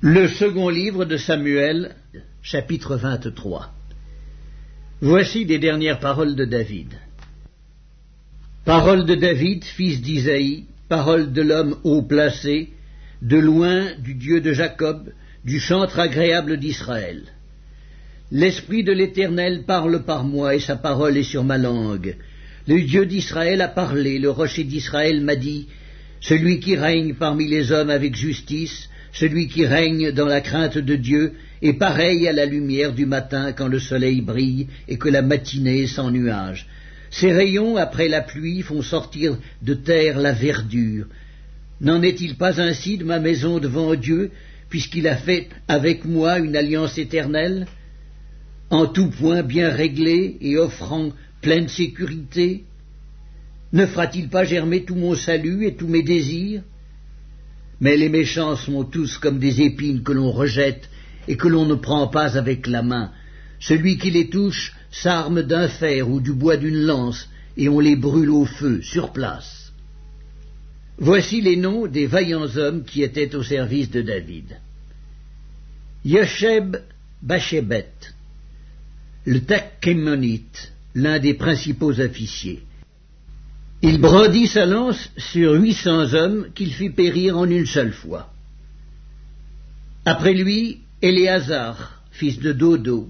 Le second livre de Samuel, chapitre 23. Voici les dernières paroles de David. Paroles de David, fils d'Isaïe, paroles de l'homme haut placé, de loin du Dieu de Jacob, du chantre agréable d'Israël. L'Esprit de l'Éternel parle par moi, et sa parole est sur ma langue. Le Dieu d'Israël a parlé, le rocher d'Israël m'a dit, Celui qui règne parmi les hommes avec justice, celui qui règne dans la crainte de Dieu est pareil à la lumière du matin quand le soleil brille et que la matinée est sans nuages. Ses rayons, après la pluie, font sortir de terre la verdure. N'en est-il pas ainsi de ma maison devant Dieu, puisqu'il a fait avec moi une alliance éternelle, en tout point bien réglée et offrant pleine sécurité? Ne fera-t-il pas germer tout mon salut et tous mes désirs? Mais les méchants sont tous comme des épines que l'on rejette et que l'on ne prend pas avec la main. Celui qui les touche s'arme d'un fer ou du bois d'une lance, et on les brûle au feu, sur place. Voici les noms des vaillants hommes qui étaient au service de David. Yosheb Bachebet, le Takkémonite, l'un des principaux officiers. Il brandit sa lance sur huit cents hommes qu'il fit périr en une seule fois. Après lui, Éléazar, fils de Dodo,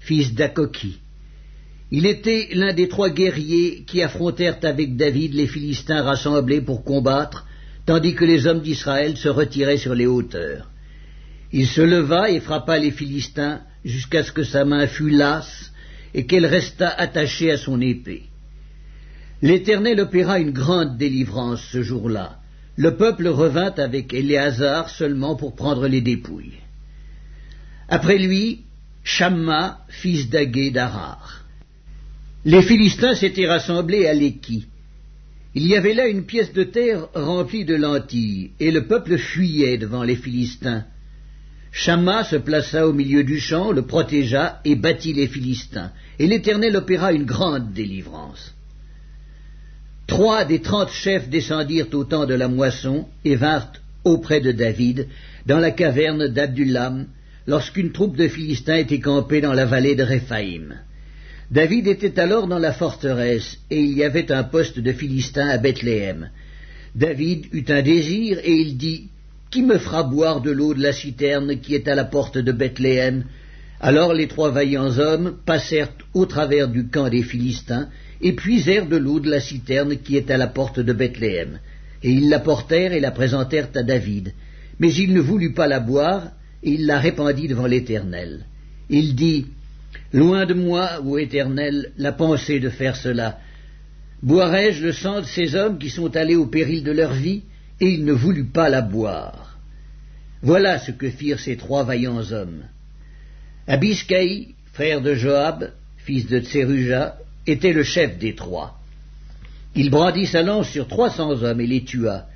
fils d'Akoki. Il était l'un des trois guerriers qui affrontèrent avec David les Philistins rassemblés pour combattre, tandis que les hommes d'Israël se retiraient sur les hauteurs. Il se leva et frappa les Philistins jusqu'à ce que sa main fût lasse et qu'elle restât attachée à son épée. L'Éternel opéra une grande délivrance ce jour-là. Le peuple revint avec Éléazar seulement pour prendre les dépouilles. Après lui, Shamma, fils d'Agué d'Arar. Les Philistins s'étaient rassemblés à Léki. Il y avait là une pièce de terre remplie de lentilles, et le peuple fuyait devant les Philistins. Shamma se plaça au milieu du champ, le protégea et battit les Philistins, et l'Éternel opéra une grande délivrance. Trois des trente chefs descendirent au temps de la moisson et vinrent auprès de David, dans la caverne d'Abdullam, lorsqu'une troupe de Philistins était campée dans la vallée de Réphaïm. David était alors dans la forteresse, et il y avait un poste de Philistins à Bethléem. David eut un désir, et il dit Qui me fera boire de l'eau de la citerne qui est à la porte de Bethléem? Alors les trois vaillants hommes passèrent au travers du camp des Philistins, et puisèrent de l'eau de la citerne qui est à la porte de Bethléem. Et ils la portèrent et la présentèrent à David. Mais il ne voulut pas la boire, et il la répandit devant l'Éternel. Il dit, Loin de moi, ô Éternel, la pensée de faire cela. Boirai-je le sang de ces hommes qui sont allés au péril de leur vie Et il ne voulut pas la boire. Voilà ce que firent ces trois vaillants hommes. Abiscaï, frère de Joab, fils de Tseruja, était le chef des trois. Il brandit sa lance sur trois cents hommes et les tua.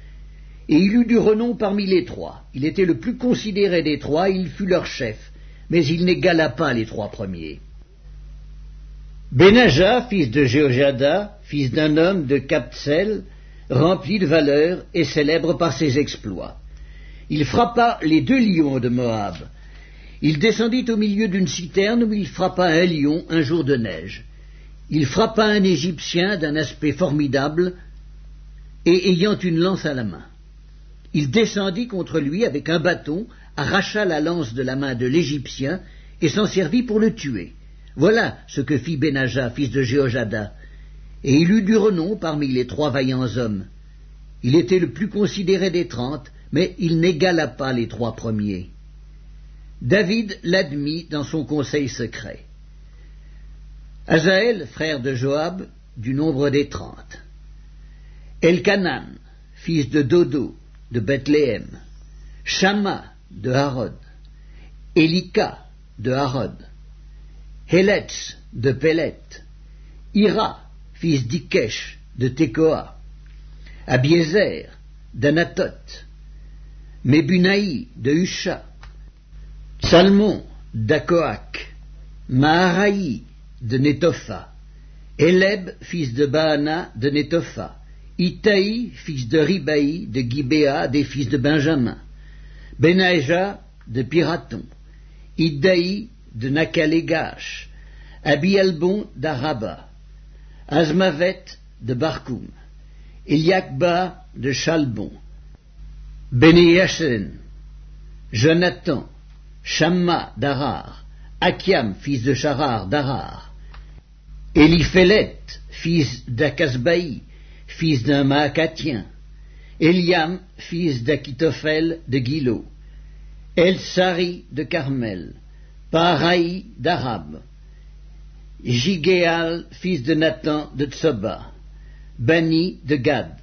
Et il eut du renom parmi les trois. Il était le plus considéré des trois, il fut leur chef, mais il n'égala pas les trois premiers. Benaja, fils de Jéhojada, fils d'un homme de Capsel, rempli de valeur et célèbre par ses exploits. Il frappa les deux lions de Moab. Il descendit au milieu d'une citerne où il frappa un lion un jour de neige il frappa un Égyptien d'un aspect formidable et ayant une lance à la main. Il descendit contre lui avec un bâton, arracha la lance de la main de l'Égyptien et s'en servit pour le tuer. Voilà ce que fit Benaja, fils de Jéhojada, et il eut du renom parmi les trois vaillants hommes. Il était le plus considéré des trente, mais il n'égala pas les trois premiers. David l'admit dans son conseil secret. Azaël, frère de Joab, du nombre des trente. Elkanan, fils de Dodo, de Bethléem. Shama, de Harod. Elika, de Harod. Heletz, de Pelet. Ira, fils d'Ikesh, de Tekoa. Abiezer, d'Anatot. Mebunaï, de Husha. Salmon, d'Akoak. Maharaï, de Netopha, Eleb, fils de Baana, de Netopha, Itaï, fils de Ribaï, de Gibéa, des fils de Benjamin, Benaïja, de Piraton, Iddaï de Nakalégash, Abialbon d'Araba, Azmavet de Barkoum, Eliakba de Chalbon, Benéyachen, Jonathan, Shamma d'Arar, Akiam, fils de Charar d'Arar, Eliphelet, fils d'Akasbaï, fils d'un Maacatien, Eliam, fils d'Akitophel de Gilo, El-Sari de Carmel, Paraï d'Arab, Jigéal, fils de Nathan de Tsoba, Bani de Gad,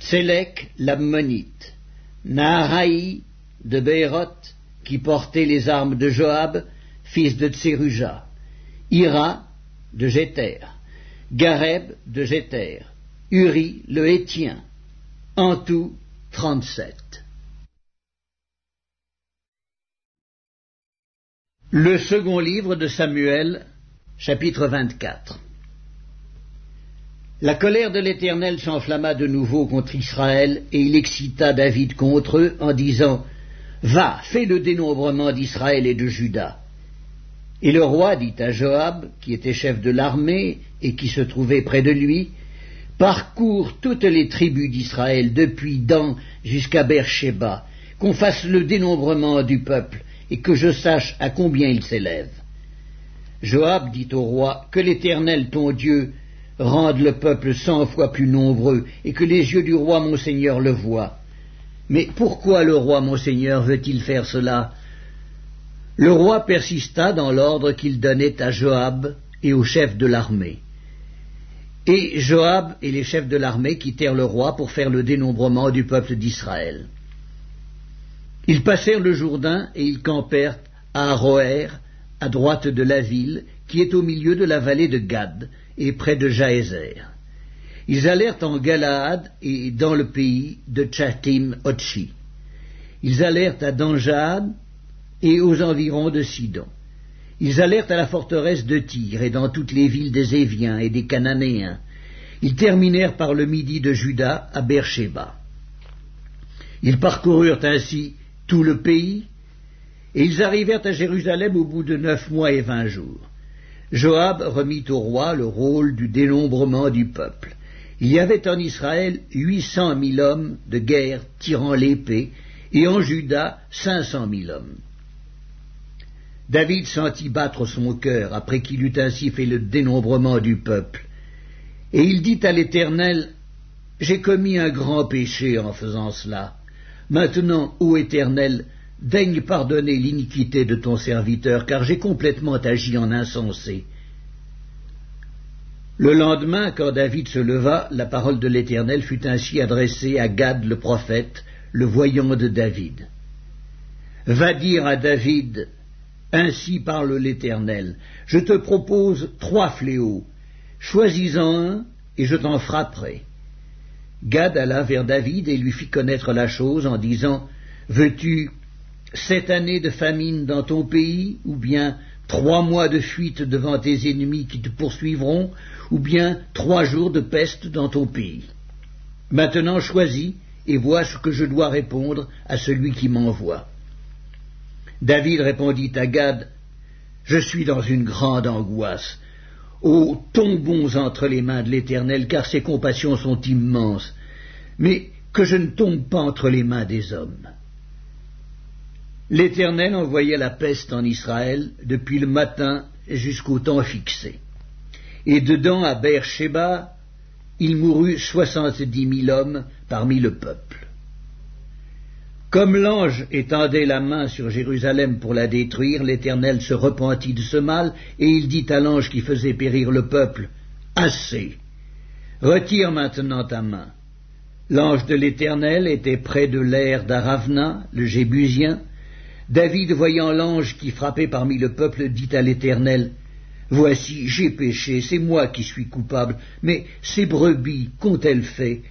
Tselek l'Ammonite, Naharaï de Béroth, qui portait les armes de Joab, fils de Tseruja, Ira de Gareb de Uri le Hétien, en tout trente-sept. Le second livre de Samuel, chapitre 24. La colère de l'Éternel s'enflamma de nouveau contre Israël, et il excita David contre eux en disant Va, fais le dénombrement d'Israël et de Juda. Et le roi dit à Joab, qui était chef de l'armée et qui se trouvait près de lui, Parcours toutes les tribus d'Israël depuis Dan jusqu'à Beersheba, qu'on fasse le dénombrement du peuple et que je sache à combien il s'élève. Joab dit au roi Que l'Éternel ton Dieu rende le peuple cent fois plus nombreux et que les yeux du roi mon Seigneur le voient. Mais pourquoi le roi mon Seigneur veut-il faire cela? Le roi persista dans l'ordre qu'il donnait à Joab et aux chefs de l'armée. Et Joab et les chefs de l'armée quittèrent le roi pour faire le dénombrement du peuple d'Israël. Ils passèrent le Jourdain et ils campèrent à Aroer, à droite de la ville, qui est au milieu de la vallée de Gad et près de Jaézer. Ils allèrent en Galaad et dans le pays de Tchatim Otchi. Ils allèrent à Danjad et aux environs de Sidon. Ils allèrent à la forteresse de Tyr et dans toutes les villes des Éviens et des Cananéens. Ils terminèrent par le midi de Juda à Beersheba. Ils parcoururent ainsi tout le pays, et ils arrivèrent à Jérusalem au bout de neuf mois et vingt jours. Joab remit au roi le rôle du dénombrement du peuple. Il y avait en Israël huit cent mille hommes de guerre tirant l'épée, et en Juda cinq cent mille hommes. David sentit battre son cœur après qu'il eut ainsi fait le dénombrement du peuple. Et il dit à l'Éternel, J'ai commis un grand péché en faisant cela. Maintenant, ô Éternel, daigne pardonner l'iniquité de ton serviteur, car j'ai complètement agi en insensé. Le lendemain, quand David se leva, la parole de l'Éternel fut ainsi adressée à Gad le prophète, le voyant de David. Va dire à David, ainsi parle l'Éternel. Je te propose trois fléaux. Choisis-en un, et je t'en frapperai. Gad alla vers David et lui fit connaître la chose en disant Veux-tu sept années de famine dans ton pays, ou bien trois mois de fuite devant tes ennemis qui te poursuivront, ou bien trois jours de peste dans ton pays? Maintenant choisis et vois ce que je dois répondre à celui qui m'envoie. David répondit à Gad, Je suis dans une grande angoisse. Oh, tombons entre les mains de l'Éternel, car ses compassions sont immenses, mais que je ne tombe pas entre les mains des hommes. L'Éternel envoya la peste en Israël depuis le matin jusqu'au temps fixé. Et dedans, à Beersheba, il mourut soixante-dix mille hommes parmi le peuple. Comme l'ange étendait la main sur Jérusalem pour la détruire, l'Éternel se repentit de ce mal, et il dit à l'ange qui faisait périr le peuple, Assez, retire maintenant ta main. L'ange de l'Éternel était près de l'air d'Aravna, le Jébusien. David, voyant l'ange qui frappait parmi le peuple, dit à l'Éternel, Voici, j'ai péché, c'est moi qui suis coupable, mais ces brebis qu'ont-elles fait?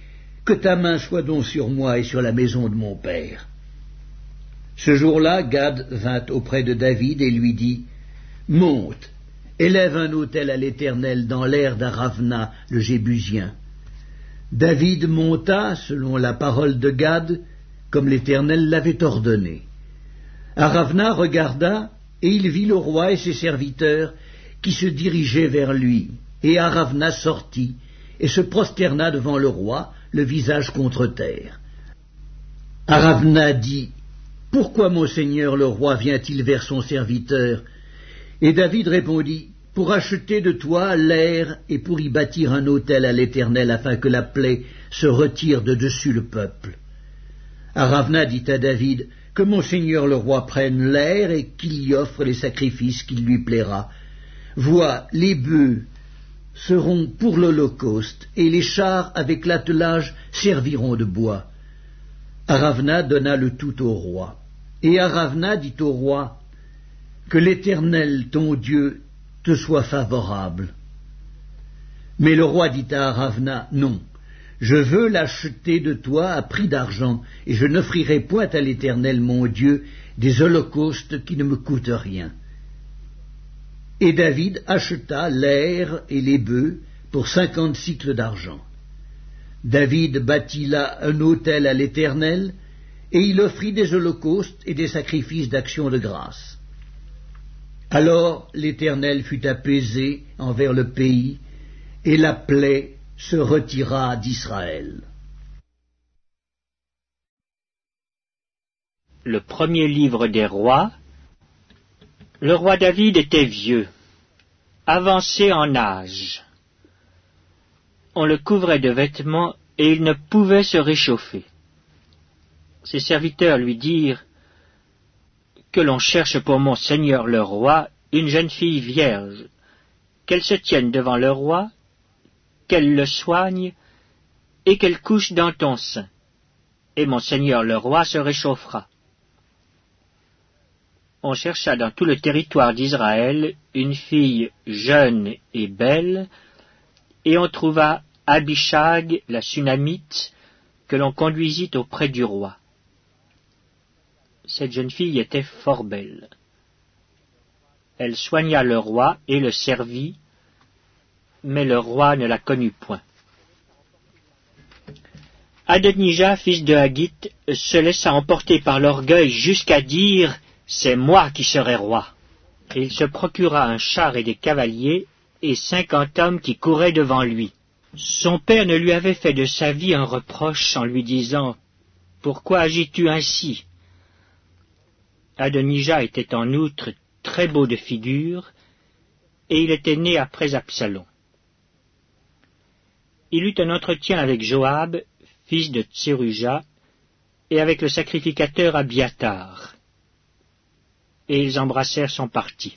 Que ta main soit donc sur moi et sur la maison de mon père. Ce jour-là, Gad vint auprès de David et lui dit Monte, élève un autel à l'Éternel dans l'air d'Aravna, le Jébusien. David monta, selon la parole de Gad, comme l'Éternel l'avait ordonné. Aravna regarda, et il vit le roi et ses serviteurs qui se dirigeaient vers lui. Et Aravna sortit, et se prosterna devant le roi, le visage contre terre. Aravna dit, Pourquoi mon seigneur le roi vient-il vers son serviteur? Et David répondit, Pour acheter de toi l'air et pour y bâtir un autel à l'Éternel afin que la plaie se retire de dessus le peuple. Aravna dit à David, Que mon seigneur le roi prenne l'air et qu'il y offre les sacrifices qu'il lui plaira. Vois, les bœufs seront pour l'Holocauste, et les chars avec l'attelage serviront de bois. Aravna donna le tout au roi. Et Aravna dit au roi, Que l'Éternel, ton Dieu, te soit favorable. Mais le roi dit à Aravna, Non, je veux l'acheter de toi à prix d'argent, et je n'offrirai point à l'Éternel mon Dieu des holocaustes qui ne me coûtent rien. Et David acheta l'air et les bœufs pour cinquante cycles d'argent. David bâtit là un autel à l'Éternel, et il offrit des holocaustes et des sacrifices d'action de grâce. Alors l'Éternel fut apaisé envers le pays, et la plaie se retira d'Israël. Le premier livre des rois, le roi David était vieux, avancé en âge. On le couvrait de vêtements et il ne pouvait se réchauffer. Ses serviteurs lui dirent que l'on cherche pour mon seigneur le roi une jeune fille vierge, qu'elle se tienne devant le roi, qu'elle le soigne, et qu'elle couche dans ton sein, et mon seigneur le roi se réchauffera on chercha dans tout le territoire d'Israël une fille jeune et belle, et on trouva Abishag, la Sunamite, que l'on conduisit auprès du roi. Cette jeune fille était fort belle. Elle soigna le roi et le servit, mais le roi ne la connut point. Adonijah, fils de Hagit, se laissa emporter par l'orgueil jusqu'à dire c'est moi qui serai roi. Il se procura un char et des cavaliers, et cinquante hommes qui couraient devant lui. Son père ne lui avait fait de sa vie un reproche en lui disant Pourquoi agis-tu ainsi? Adonijah était en outre très beau de figure, et il était né après Absalom. Il eut un entretien avec Joab, fils de Tseruja, et avec le sacrificateur Abiatar et ils embrassèrent son parti.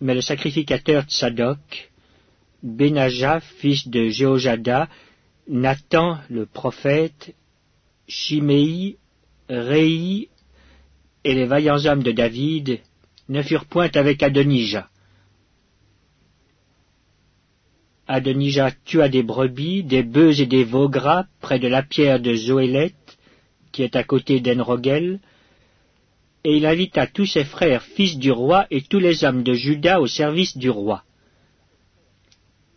Mais le sacrificateur Tsadok, Benaja, fils de Jéhojada, Nathan le prophète, Shimei, Réi et les vaillants hommes de David ne furent point avec Adonijah. Adonijah tua des brebis, des bœufs et des veaux gras près de la pierre de Zoélet, qui est à côté d'Enrogel, et il invita tous ses frères, fils du roi, et tous les hommes de Juda au service du roi.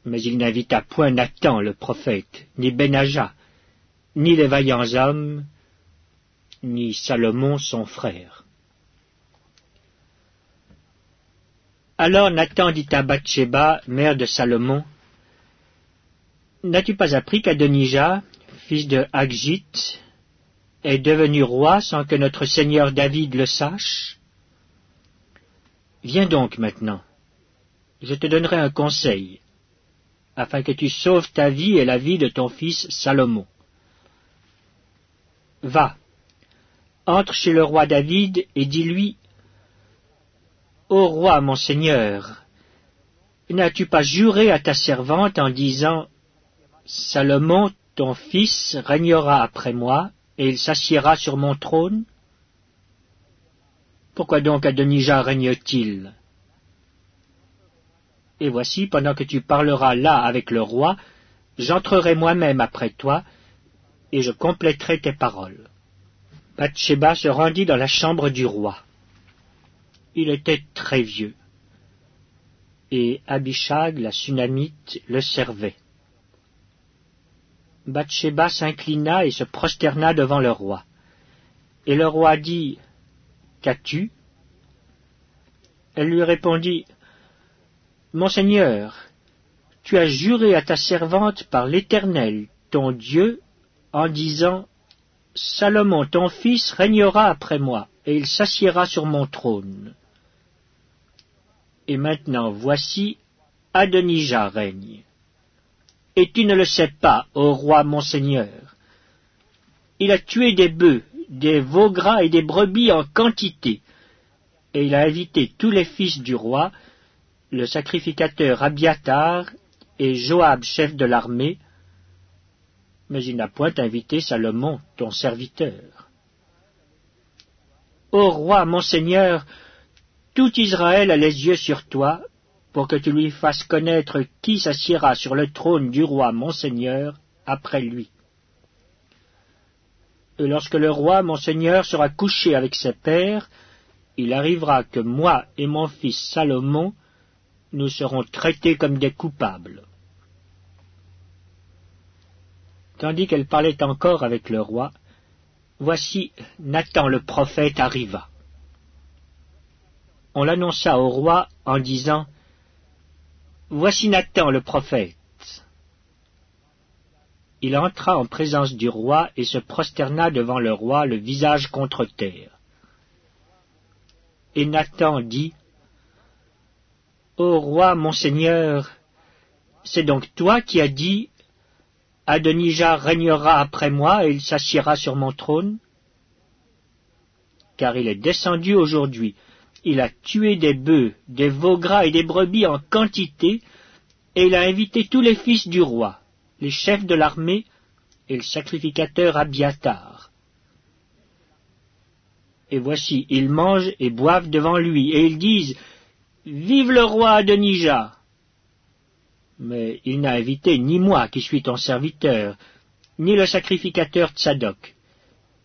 Mais il n'invita point Nathan le prophète, ni Benaja, ni les vaillants hommes, ni Salomon son frère. Alors Nathan dit à Bathsheba, mère de Salomon, N'as-tu pas appris qu'Adonijah, fils de Agit, est devenu roi sans que notre Seigneur David le sache? Viens donc maintenant, je te donnerai un conseil, afin que tu sauves ta vie et la vie de ton fils Salomon. Va, entre chez le roi David et dis-lui, Ô roi mon Seigneur, n'as-tu pas juré à ta servante en disant, Salomon, ton fils, régnera après moi, et il s'assiera sur mon trône? Pourquoi donc Adonijah règne-t-il? Et voici, pendant que tu parleras là avec le roi, j'entrerai moi-même après toi, et je compléterai tes paroles. Bathsheba se rendit dans la chambre du roi. Il était très vieux, et Abishag, la Sunamite, le servait. Bathsheba s'inclina et se prosterna devant le roi. Et le roi dit, Qu'as-tu? Elle lui répondit, Monseigneur, tu as juré à ta servante par l'Éternel, ton Dieu, en disant, Salomon, ton fils, régnera après moi, et il s'assiera sur mon trône. Et maintenant, voici, Adonijah règne. Et tu ne le sais pas, ô roi mon seigneur. Il a tué des bœufs, des veaux gras et des brebis en quantité, et il a invité tous les fils du roi, le sacrificateur Abiatar et Joab, chef de l'armée, mais il n'a point invité Salomon, ton serviteur. Ô roi, mon Seigneur, tout Israël a les yeux sur toi, pour que tu lui fasses connaître qui s'assiera sur le trône du roi, mon Seigneur, après lui. Et lorsque le roi, mon Seigneur, sera couché avec ses pères, il arrivera que moi et mon fils Salomon, nous serons traités comme des coupables. Tandis qu'elle parlait encore avec le roi, voici Nathan le prophète arriva. On l'annonça au roi en disant Voici Nathan le prophète. Il entra en présence du roi et se prosterna devant le roi le visage contre terre. Et Nathan dit Ô roi, mon seigneur, c'est donc toi qui as dit Adonijah régnera après moi et il s'assiera sur mon trône Car il est descendu aujourd'hui, il a tué des bœufs, des veaux gras et des brebis en quantité, et il a invité tous les fils du roi, les chefs de l'armée et le sacrificateur Abiatar. Et voici, ils mangent et boivent devant lui, et ils disent Vive le roi Adonijah Mais il n'a invité ni moi qui suis ton serviteur, ni le sacrificateur Tsadok,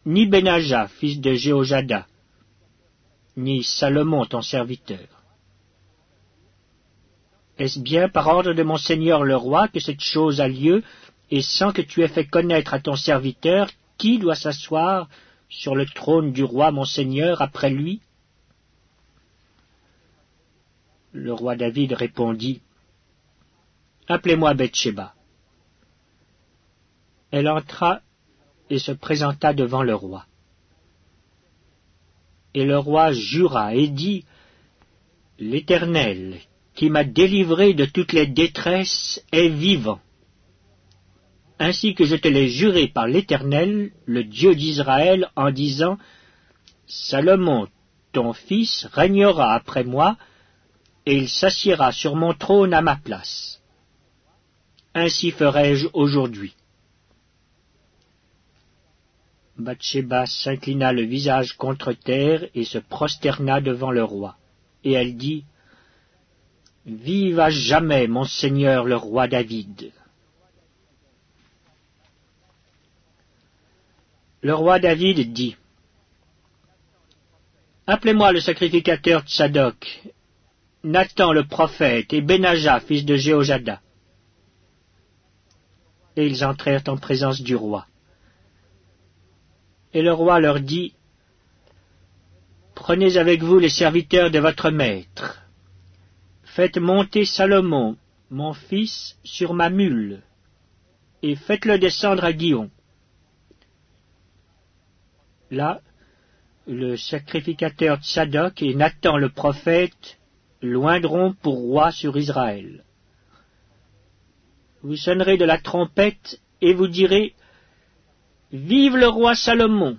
ni Benaja, fils de Jéhojada, ni Salomon ton serviteur. Est-ce bien par ordre de mon seigneur le roi que cette chose a lieu, et sans que tu aies fait connaître à ton serviteur qui doit s'asseoir sur le trône du roi mon seigneur après lui? Le roi David répondit, Appelez-moi Bethsheba. Elle entra et se présenta devant le roi. Et le roi jura et dit, L'Éternel, qui m'a délivré de toutes les détresses, est vivant. Ainsi que je te l'ai juré par l'Éternel, le Dieu d'Israël, en disant, Salomon, ton fils, régnera après moi, et il s'assiera sur mon trône à ma place. Ainsi ferai-je aujourd'hui. Bathsheba s'inclina le visage contre terre et se prosterna devant le roi. Et elle dit, Vive à jamais mon Seigneur le roi David. Le roi David dit, Appelez-moi le sacrificateur Tsadok, Nathan le prophète et Benaja, fils de Jéhojada. Et ils entrèrent en présence du roi. Et le roi leur dit, Prenez avec vous les serviteurs de votre maître. Faites monter Salomon, mon fils, sur ma mule, et faites-le descendre à Guillon. Là, le sacrificateur Tsadok et Nathan le prophète loindront pour roi sur Israël. Vous sonnerez de la trompette et vous direz Vive le roi Salomon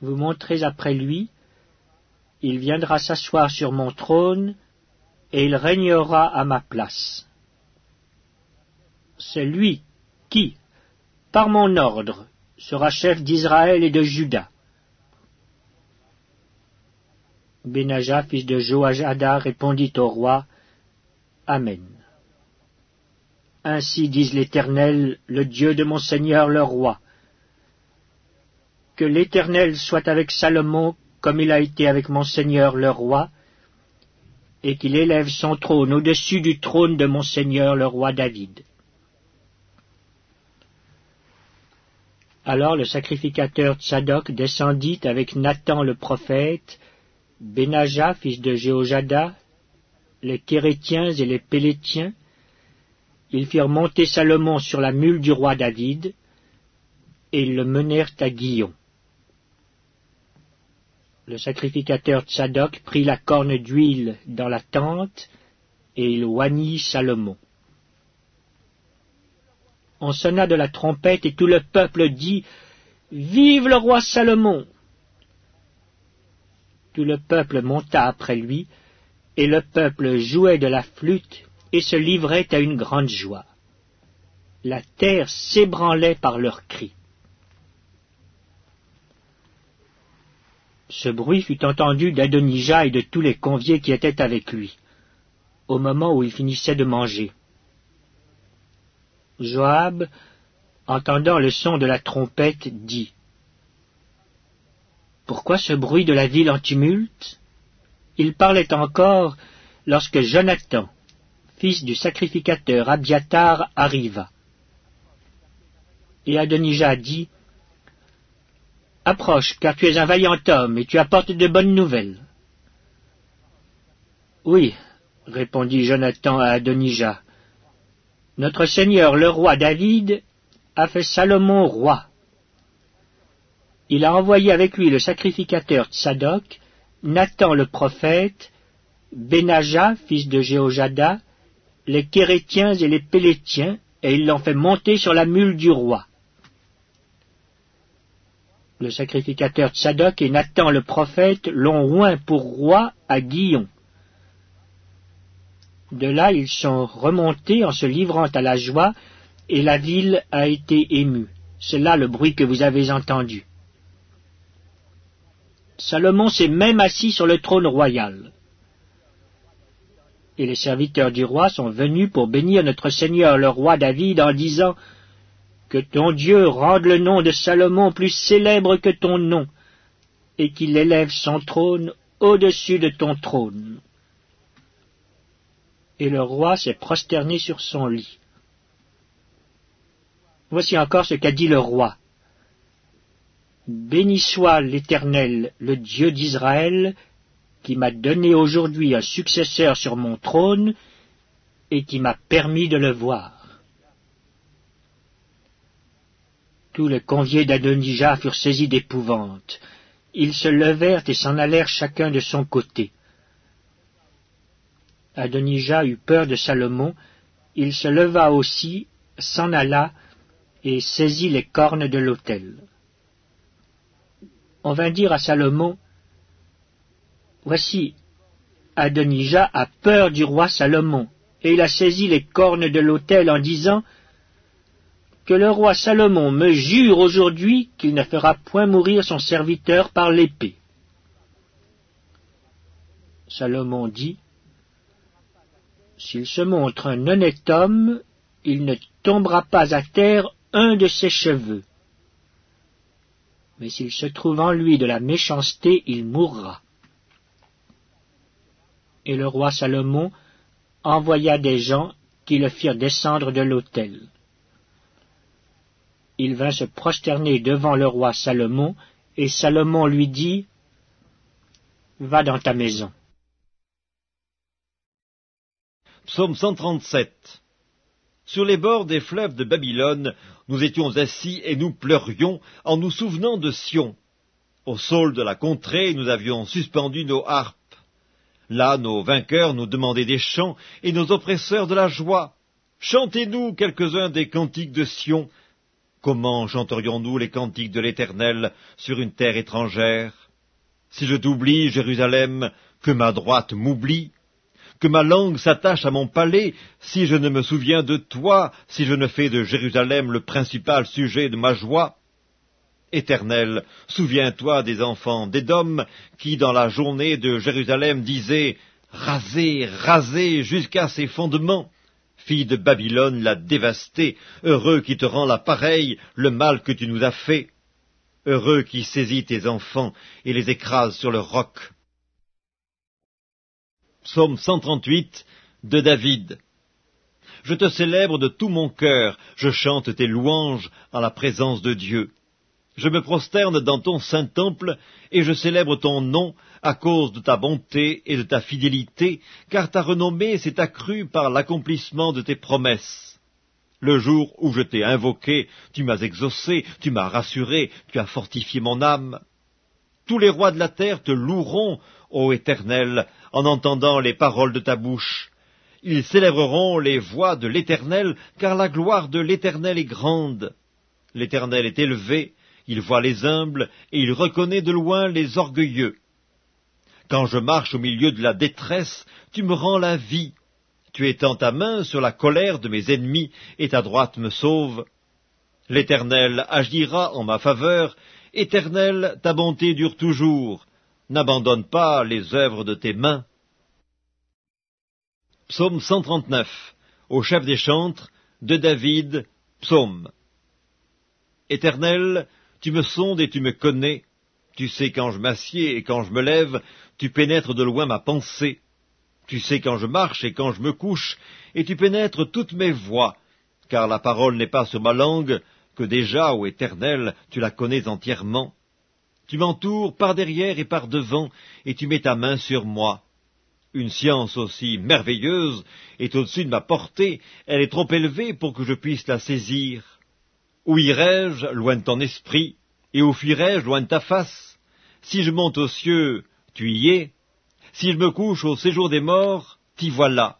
Vous montrez après lui, il viendra s'asseoir sur mon trône, et il régnera à ma place. C'est lui qui, par mon ordre, sera chef d'Israël et de Juda. Benaja, fils de Joachada, répondit au roi, Amen. Ainsi disent l'Éternel, le Dieu de mon Seigneur le roi. Que l'Éternel soit avec Salomon comme il a été avec mon Seigneur le roi, et qu'il élève son trône au-dessus du trône de mon Seigneur le roi David. Alors le sacrificateur Tsadok descendit avec Nathan le prophète, Benaja, fils de Jéhojada, les Kérétiens et les Pélétiens. Ils firent monter Salomon sur la mule du roi David, et ils le menèrent à Guillon. Le sacrificateur Tsadok prit la corne d'huile dans la tente, et il oignit Salomon. On sonna de la trompette, et tout le peuple dit Vive le roi Salomon Tout le peuple monta après lui, et le peuple jouait de la flûte et se livrait à une grande joie. La terre s'ébranlait par leurs cris. Ce bruit fut entendu d'Adonijah et de tous les conviés qui étaient avec lui, au moment où il finissait de manger. Joab, entendant le son de la trompette, dit Pourquoi ce bruit de la ville en tumulte? Il parlait encore lorsque Jonathan, fils du sacrificateur Abiatar, arriva. Et Adonijah dit Approche, car tu es un vaillant homme et tu apportes de bonnes nouvelles. Oui, répondit Jonathan à Adonijah. Notre Seigneur le roi David a fait Salomon roi. Il a envoyé avec lui le sacrificateur Tsadok, Nathan le prophète, Benaja, fils de Jéhojada, les Kérétiens et les Pélétiens, et il l'ont fait monter sur la mule du roi le sacrificateur Tsadok et Nathan le prophète l'ont oint pour roi à Guillon. De là ils sont remontés en se livrant à la joie, et la ville a été émue. C'est là le bruit que vous avez entendu. Salomon s'est même assis sur le trône royal. Et les serviteurs du roi sont venus pour bénir notre Seigneur le roi David en disant que ton Dieu rende le nom de Salomon plus célèbre que ton nom, et qu'il élève son trône au-dessus de ton trône. Et le roi s'est prosterné sur son lit. Voici encore ce qu'a dit le roi. Béni soit l'Éternel, le Dieu d'Israël, qui m'a donné aujourd'hui un successeur sur mon trône, et qui m'a permis de le voir. Tous les conviés d'Adonijah furent saisis d'épouvante. Ils se levèrent et s'en allèrent chacun de son côté. Adonijah eut peur de Salomon, il se leva aussi, s'en alla, et saisit les cornes de l'autel. On vint dire à Salomon, Voici, Adonijah a peur du roi Salomon, et il a saisi les cornes de l'autel en disant, que le roi Salomon me jure aujourd'hui qu'il ne fera point mourir son serviteur par l'épée. Salomon dit, S'il se montre un honnête homme, il ne tombera pas à terre un de ses cheveux. Mais s'il se trouve en lui de la méchanceté, il mourra. Et le roi Salomon envoya des gens qui le firent descendre de l'autel il vint se prosterner devant le roi Salomon, et Salomon lui dit, Va dans ta maison. Psaume 137 Sur les bords des fleuves de Babylone, nous étions assis et nous pleurions en nous souvenant de Sion. Au sol de la contrée, nous avions suspendu nos harpes. Là, nos vainqueurs nous demandaient des chants et nos oppresseurs de la joie. Chantez-nous quelques-uns des cantiques de Sion, Comment chanterions-nous les cantiques de l'Éternel sur une terre étrangère? Si je t'oublie, Jérusalem, que ma droite m'oublie, que ma langue s'attache à mon palais, si je ne me souviens de toi, si je ne fais de Jérusalem le principal sujet de ma joie. Éternel, souviens-toi des enfants d'Édom, qui dans la journée de Jérusalem disaient Rasez, rasez jusqu'à ses fondements fille de Babylone, l'a dévastée, heureux qui te rend la pareille, le mal que tu nous as fait, heureux qui saisit tes enfants et les écrase sur le roc. Psaume 138 de David. Je te célèbre de tout mon cœur, je chante tes louanges en la présence de Dieu. Je me prosterne dans ton saint temple, et je célèbre ton nom à cause de ta bonté et de ta fidélité, car ta renommée s'est accrue par l'accomplissement de tes promesses. Le jour où je t'ai invoqué, tu m'as exaucé, tu m'as rassuré, tu as fortifié mon âme. Tous les rois de la terre te loueront, ô Éternel, en entendant les paroles de ta bouche. Ils célébreront les voix de l'Éternel, car la gloire de l'Éternel est grande. L'Éternel est élevé, il voit les humbles, et il reconnaît de loin les orgueilleux. Quand je marche au milieu de la détresse, tu me rends la vie. Tu étends ta main sur la colère de mes ennemis, et ta droite me sauve. L'Éternel agira en ma faveur. Éternel, ta bonté dure toujours. N'abandonne pas les œuvres de tes mains. Psaume 139 Au chef des chantres, de David, psaume. Éternel, tu me sondes et tu me connais. Tu sais quand je m'assieds et quand je me lève, tu pénètres de loin ma pensée. Tu sais quand je marche et quand je me couche, et tu pénètres toutes mes voies, car la parole n'est pas sur ma langue, que déjà, ô Éternel, tu la connais entièrement. Tu m'entoures par derrière et par devant, et tu mets ta main sur moi. Une science aussi merveilleuse est au-dessus de ma portée, elle est trop élevée pour que je puisse la saisir. Où irai-je loin de ton esprit, et où fuirai-je loin de ta face? Si je monte aux cieux, tu y es. Si je me couche au séjour des morts, t'y voilà.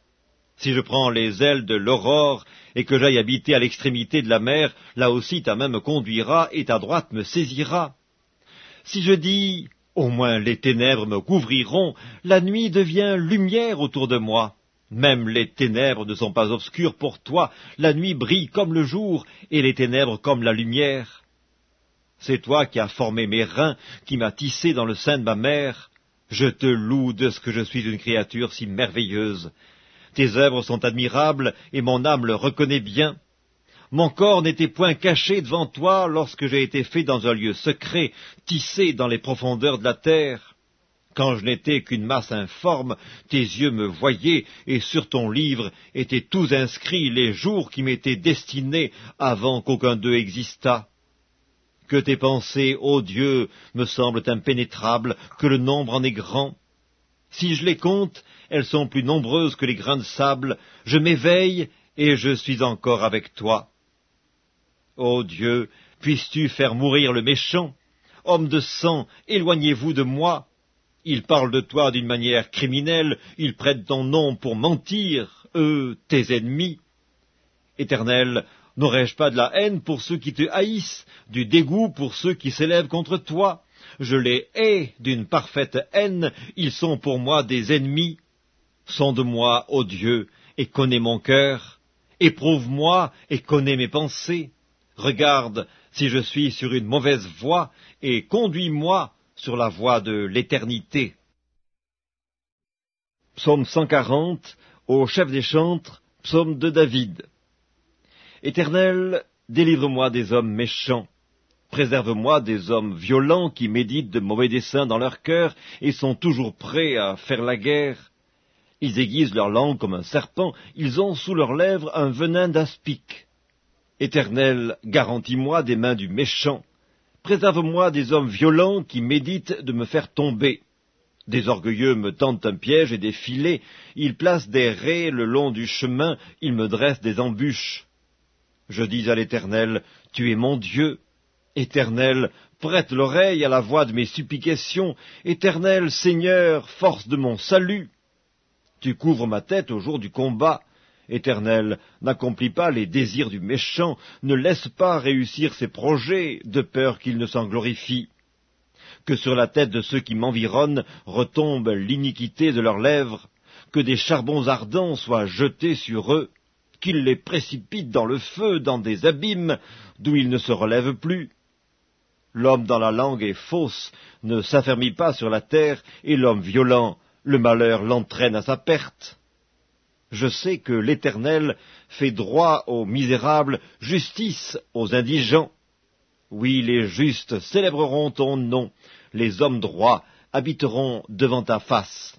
Si je prends les ailes de l'aurore, et que j'aille habiter à l'extrémité de la mer, là aussi ta main me conduira, et ta droite me saisira. Si je dis, au moins les ténèbres me couvriront, la nuit devient lumière autour de moi. Même les ténèbres ne sont pas obscures pour toi, la nuit brille comme le jour, et les ténèbres comme la lumière. C'est toi qui as formé mes reins, qui m'as tissé dans le sein de ma mère. Je te loue de ce que je suis une créature si merveilleuse. Tes œuvres sont admirables, et mon âme le reconnaît bien. Mon corps n'était point caché devant toi lorsque j'ai été fait dans un lieu secret, tissé dans les profondeurs de la terre. Quand je n'étais qu'une masse informe, tes yeux me voyaient, et sur ton livre étaient tous inscrits les jours qui m'étaient destinés avant qu'aucun d'eux existât. Que tes pensées, ô Dieu, me semblent impénétrables, que le nombre en est grand. Si je les compte, elles sont plus nombreuses que les grains de sable, je m'éveille, et je suis encore avec toi. Ô Dieu, puisses-tu faire mourir le méchant? Homme de sang, éloignez-vous de moi, ils parlent de toi d'une manière criminelle, ils prêtent ton nom pour mentir, eux, tes ennemis. Éternel, n'aurais-je pas de la haine pour ceux qui te haïssent, du dégoût pour ceux qui s'élèvent contre toi? Je les hais d'une parfaite haine, ils sont pour moi des ennemis. Sonde-moi, ô Dieu, et connais mon cœur. Éprouve-moi et connais mes pensées. Regarde si je suis sur une mauvaise voie, et conduis-moi sur la voie de l'éternité. Psaume 140 au chef des chantres, psaume de David. Éternel, délivre-moi des hommes méchants. Préserve-moi des hommes violents qui méditent de mauvais desseins dans leur cœur et sont toujours prêts à faire la guerre. Ils aiguisent leur langue comme un serpent, ils ont sous leurs lèvres un venin d'aspic. Éternel, garantis-moi des mains du méchant. Préserve-moi des hommes violents qui méditent de me faire tomber. Des orgueilleux me tendent un piège et des filets, ils placent des raies le long du chemin, ils me dressent des embûches. Je dis à l'Éternel, Tu es mon Dieu. Éternel, prête l'oreille à la voix de mes supplications. Éternel, Seigneur, force de mon salut. Tu couvres ma tête au jour du combat. Éternel, n'accomplis pas les désirs du méchant, ne laisse pas réussir ses projets, de peur qu'il ne s'en glorifie. Que sur la tête de ceux qui m'environnent retombe l'iniquité de leurs lèvres, que des charbons ardents soient jetés sur eux, qu'ils les précipitent dans le feu, dans des abîmes, d'où ils ne se relèvent plus. L'homme dans la langue est fausse, ne s'affermit pas sur la terre, et l'homme violent, le malheur l'entraîne à sa perte. Je sais que l'Éternel fait droit aux misérables, justice aux indigents. Oui, les justes célébreront ton nom, les hommes droits habiteront devant ta face.